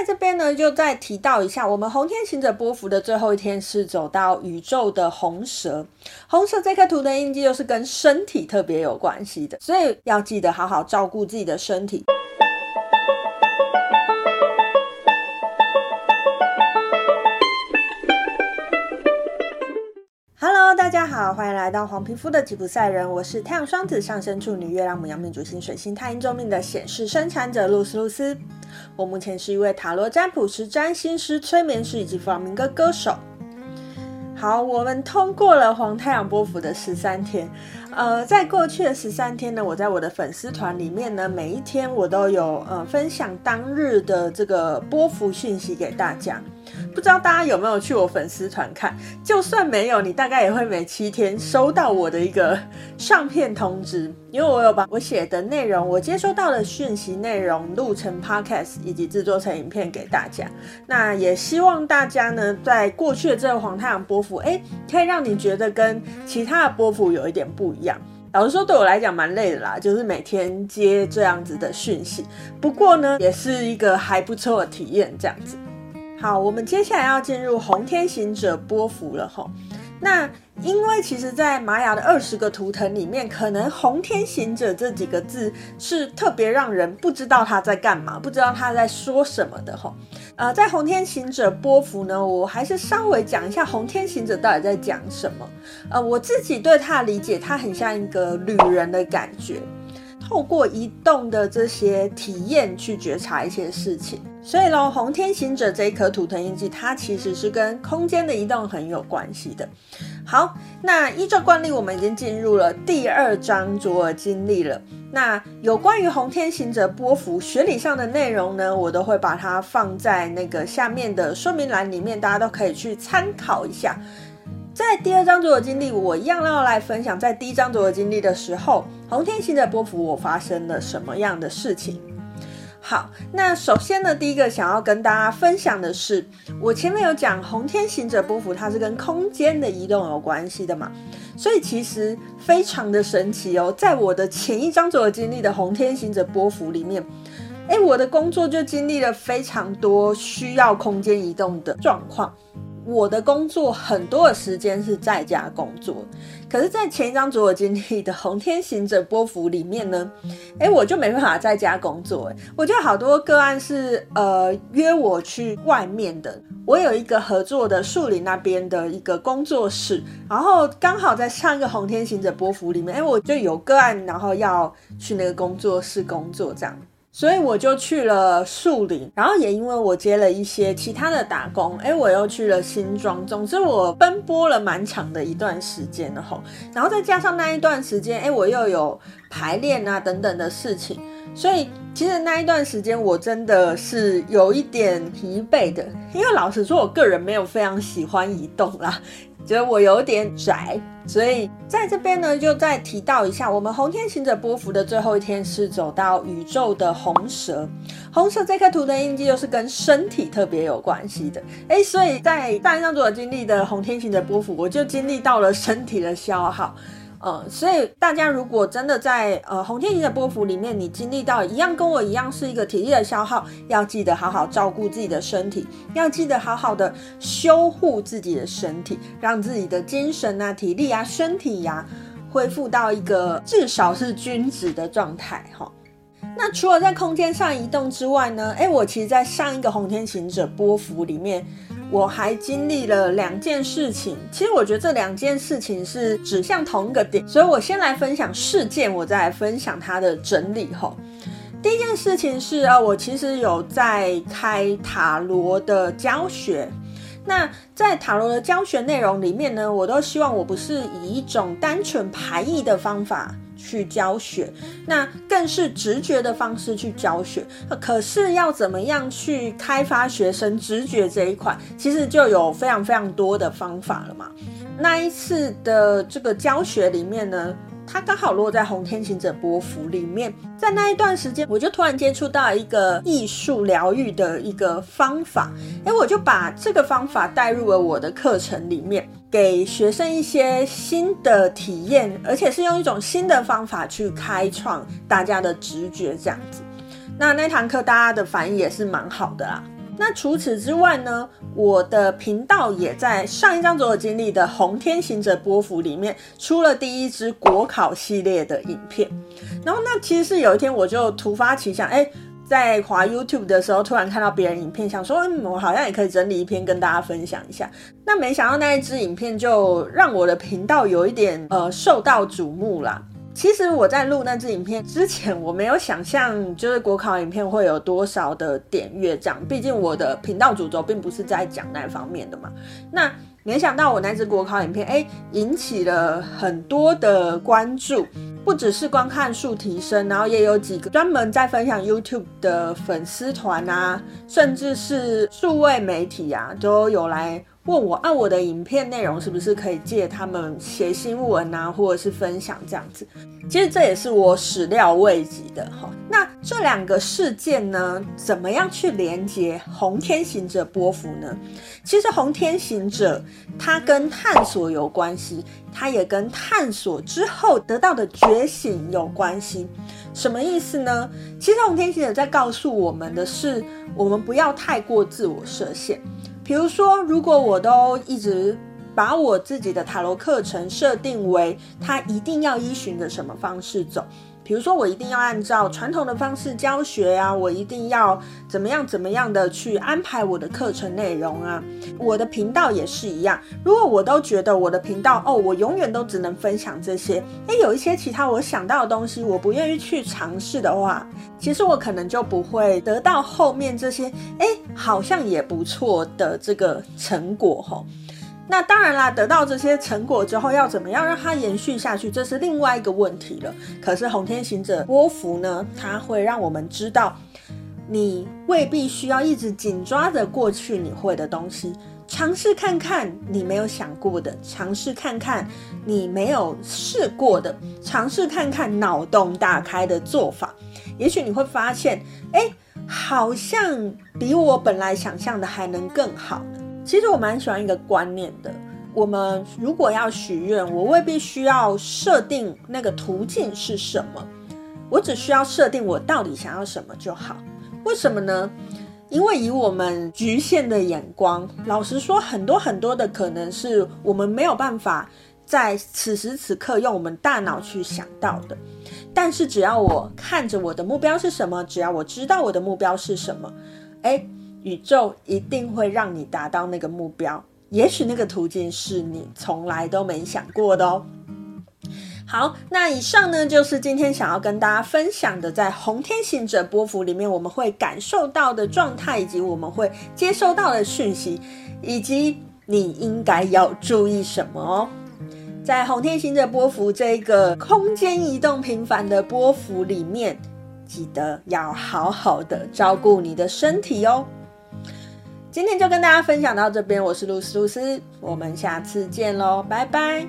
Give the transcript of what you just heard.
在这边呢，就再提到一下，我们红天行者波符的最后一天是走到宇宙的红蛇。红蛇这颗图的印记又是跟身体特别有关系的，所以要记得好好照顾自己的身体。大家好，欢迎来到黄皮肤的吉普赛人，我是太阳双子上升处女月亮母羊命主星水星太阴重命的显示生产者露丝露丝。我目前是一位塔罗占卜师、占星师、催眠师以及弗朗明哥歌手。好，我们通过了黄太阳波幅的十三天。呃，在过去的十三天呢，我在我的粉丝团里面呢，每一天我都有呃分享当日的这个波幅讯息给大家。不知道大家有没有去我粉丝团看？就算没有，你大概也会每七天收到我的一个上片通知，因为我有把我写的内容，我接收到的讯息内容录成 podcast 以及制作成影片给大家。那也希望大家呢，在过去的这个黄太阳波幅，哎，可以让你觉得跟其他的波幅有一点不一样。老实说，对我来讲蛮累的啦，就是每天接这样子的讯息。不过呢，也是一个还不错的体验，这样子。好，我们接下来要进入红天行者波幅了吼。那因为其实，在玛雅的二十个图腾里面，可能红天行者这几个字是特别让人不知道他在干嘛，不知道他在说什么的吼。呃，在红天行者波幅呢，我还是稍微讲一下红天行者到底在讲什么。呃，我自己对他的理解，他很像一个旅人的感觉。透过移动的这些体验去觉察一些事情，所以喽，红天行者这一颗图腾印记，它其实是跟空间的移动很有关系的。好，那依照惯例，我们已经进入了第二章卓尔经历了。那有关于红天行者波幅学理上的内容呢，我都会把它放在那个下面的说明栏里面，大家都可以去参考一下。在第二章卓尔经历，我一样要来分享，在第一章卓尔经历的时候，红天行者波幅我发生了什么样的事情？好，那首先呢，第一个想要跟大家分享的是，我前面有讲红天行者波幅，它是跟空间的移动有关系的嘛，所以其实非常的神奇哦，在我的前一章卓尔金历的红天行者波幅里面，哎，我的工作就经历了非常多需要空间移动的状况。我的工作很多的时间是在家工作，可是，在前一张卓尔金历的红天行者波幅里面呢，哎，我就没办法在家工作。哎，我觉得好多个案是呃约我去外面的。我有一个合作的树林那边的一个工作室，然后刚好在上一个红天行者波幅里面，哎，我就有个案，然后要去那个工作室工作这样。所以我就去了树林，然后也因为我接了一些其他的打工，哎，我又去了新庄。总之我奔波了蛮长的一段时间的吼，然后再加上那一段时间，哎，我又有排练啊等等的事情，所以其实那一段时间我真的是有一点疲惫的，因为老实说，我个人没有非常喜欢移动啦。觉得我有点窄，所以在这边呢，就再提到一下，我们红天行者波符的最后一天是走到宇宙的红蛇。红蛇这颗图的印记又是跟身体特别有关系的，哎，所以在上一张所经历的红天行者波符，我就经历到了身体的消耗。呃，所以大家如果真的在呃红天行者波幅里面，你经历到一样跟我一样是一个体力的消耗，要记得好好照顾自己的身体，要记得好好的修护自己的身体，让自己的精神啊、体力啊、身体呀、啊、恢复到一个至少是均值的状态哈。那除了在空间上移动之外呢，哎，我其实在上一个红天行者波幅里面。我还经历了两件事情，其实我觉得这两件事情是指向同一个点，所以我先来分享事件，我再来分享它的整理吼。第一件事情是啊，我其实有在开塔罗的教学，那在塔罗的教学内容里面呢，我都希望我不是以一种单纯排异的方法。去教学，那更是直觉的方式去教学。可是要怎么样去开发学生直觉这一块，其实就有非常非常多的方法了嘛。那一次的这个教学里面呢，它刚好落在红天行者波符里面，在那一段时间，我就突然接触到一个艺术疗愈的一个方法，哎，我就把这个方法带入了我的课程里面，给学生一些新的体验，而且是用一种新的方法去开创大家的直觉，这样子。那那堂课大家的反应也是蛮好的啦。那除此之外呢，我的频道也在上一章所有经历的红天行者波符里面出了第一支国考系列的影片。然后那其实是有一天我就突发奇想，哎，在滑 YouTube 的时候突然看到别人影片，想说，嗯，我好像也可以整理一篇跟大家分享一下。那没想到那一支影片就让我的频道有一点呃受到瞩目啦。其实我在录那支影片之前，我没有想象就是国考影片会有多少的点阅这样，毕竟我的频道主轴并不是在讲那方面的嘛。那没想到我那支国考影片，哎，引起了很多的关注，不只是观看数提升，然后也有几个专门在分享 YouTube 的粉丝团啊，甚至是数位媒体啊，都有来。问我按、我的影片内容是不是可以借他们写新闻啊，或者是分享这样子？其实这也是我始料未及的哈。那这两个事件呢，怎么样去连接红天行者波幅呢？其实红天行者它跟探索有关系，它也跟探索之后得到的觉醒有关系。什么意思呢？其实红天行者在告诉我们的是，我们不要太过自我设限。比如说，如果我都一直把我自己的塔罗课程设定为他一定要依循着什么方式走，比如说我一定要按照传统的方式教学啊，我一定要怎么样怎么样的去安排我的课程内容啊，我的频道也是一样。如果我都觉得我的频道哦，我永远都只能分享这些，诶，有一些其他我想到的东西，我不愿意去尝试的话。其实我可能就不会得到后面这些，哎，好像也不错的这个成果吼。那当然啦，得到这些成果之后，要怎么样让它延续下去，这是另外一个问题了。可是红天行者波符呢，它会让我们知道，你未必需要一直紧抓着过去你会的东西，尝试看看你没有想过的，尝试看看你没有试过的，尝试看看脑洞大开的做法。也许你会发现，哎，好像比我本来想象的还能更好。其实我蛮喜欢一个观念的，我们如果要许愿，我未必需要设定那个途径是什么，我只需要设定我到底想要什么就好。为什么呢？因为以我们局限的眼光，老实说，很多很多的可能是我们没有办法在此时此刻用我们大脑去想到的。但是只要我看着我的目标是什么，只要我知道我的目标是什么，诶，宇宙一定会让你达到那个目标。也许那个途径是你从来都没想过的哦。好，那以上呢，就是今天想要跟大家分享的，在红天行者波幅里面我们会感受到的状态，以及我们会接收到的讯息，以及你应该要注意什么哦。在红天行者波幅这个空间移动频繁的波幅里面，记得要好好的照顾你的身体哦。今天就跟大家分享到这边，我是露丝露丝，我们下次见喽，拜拜。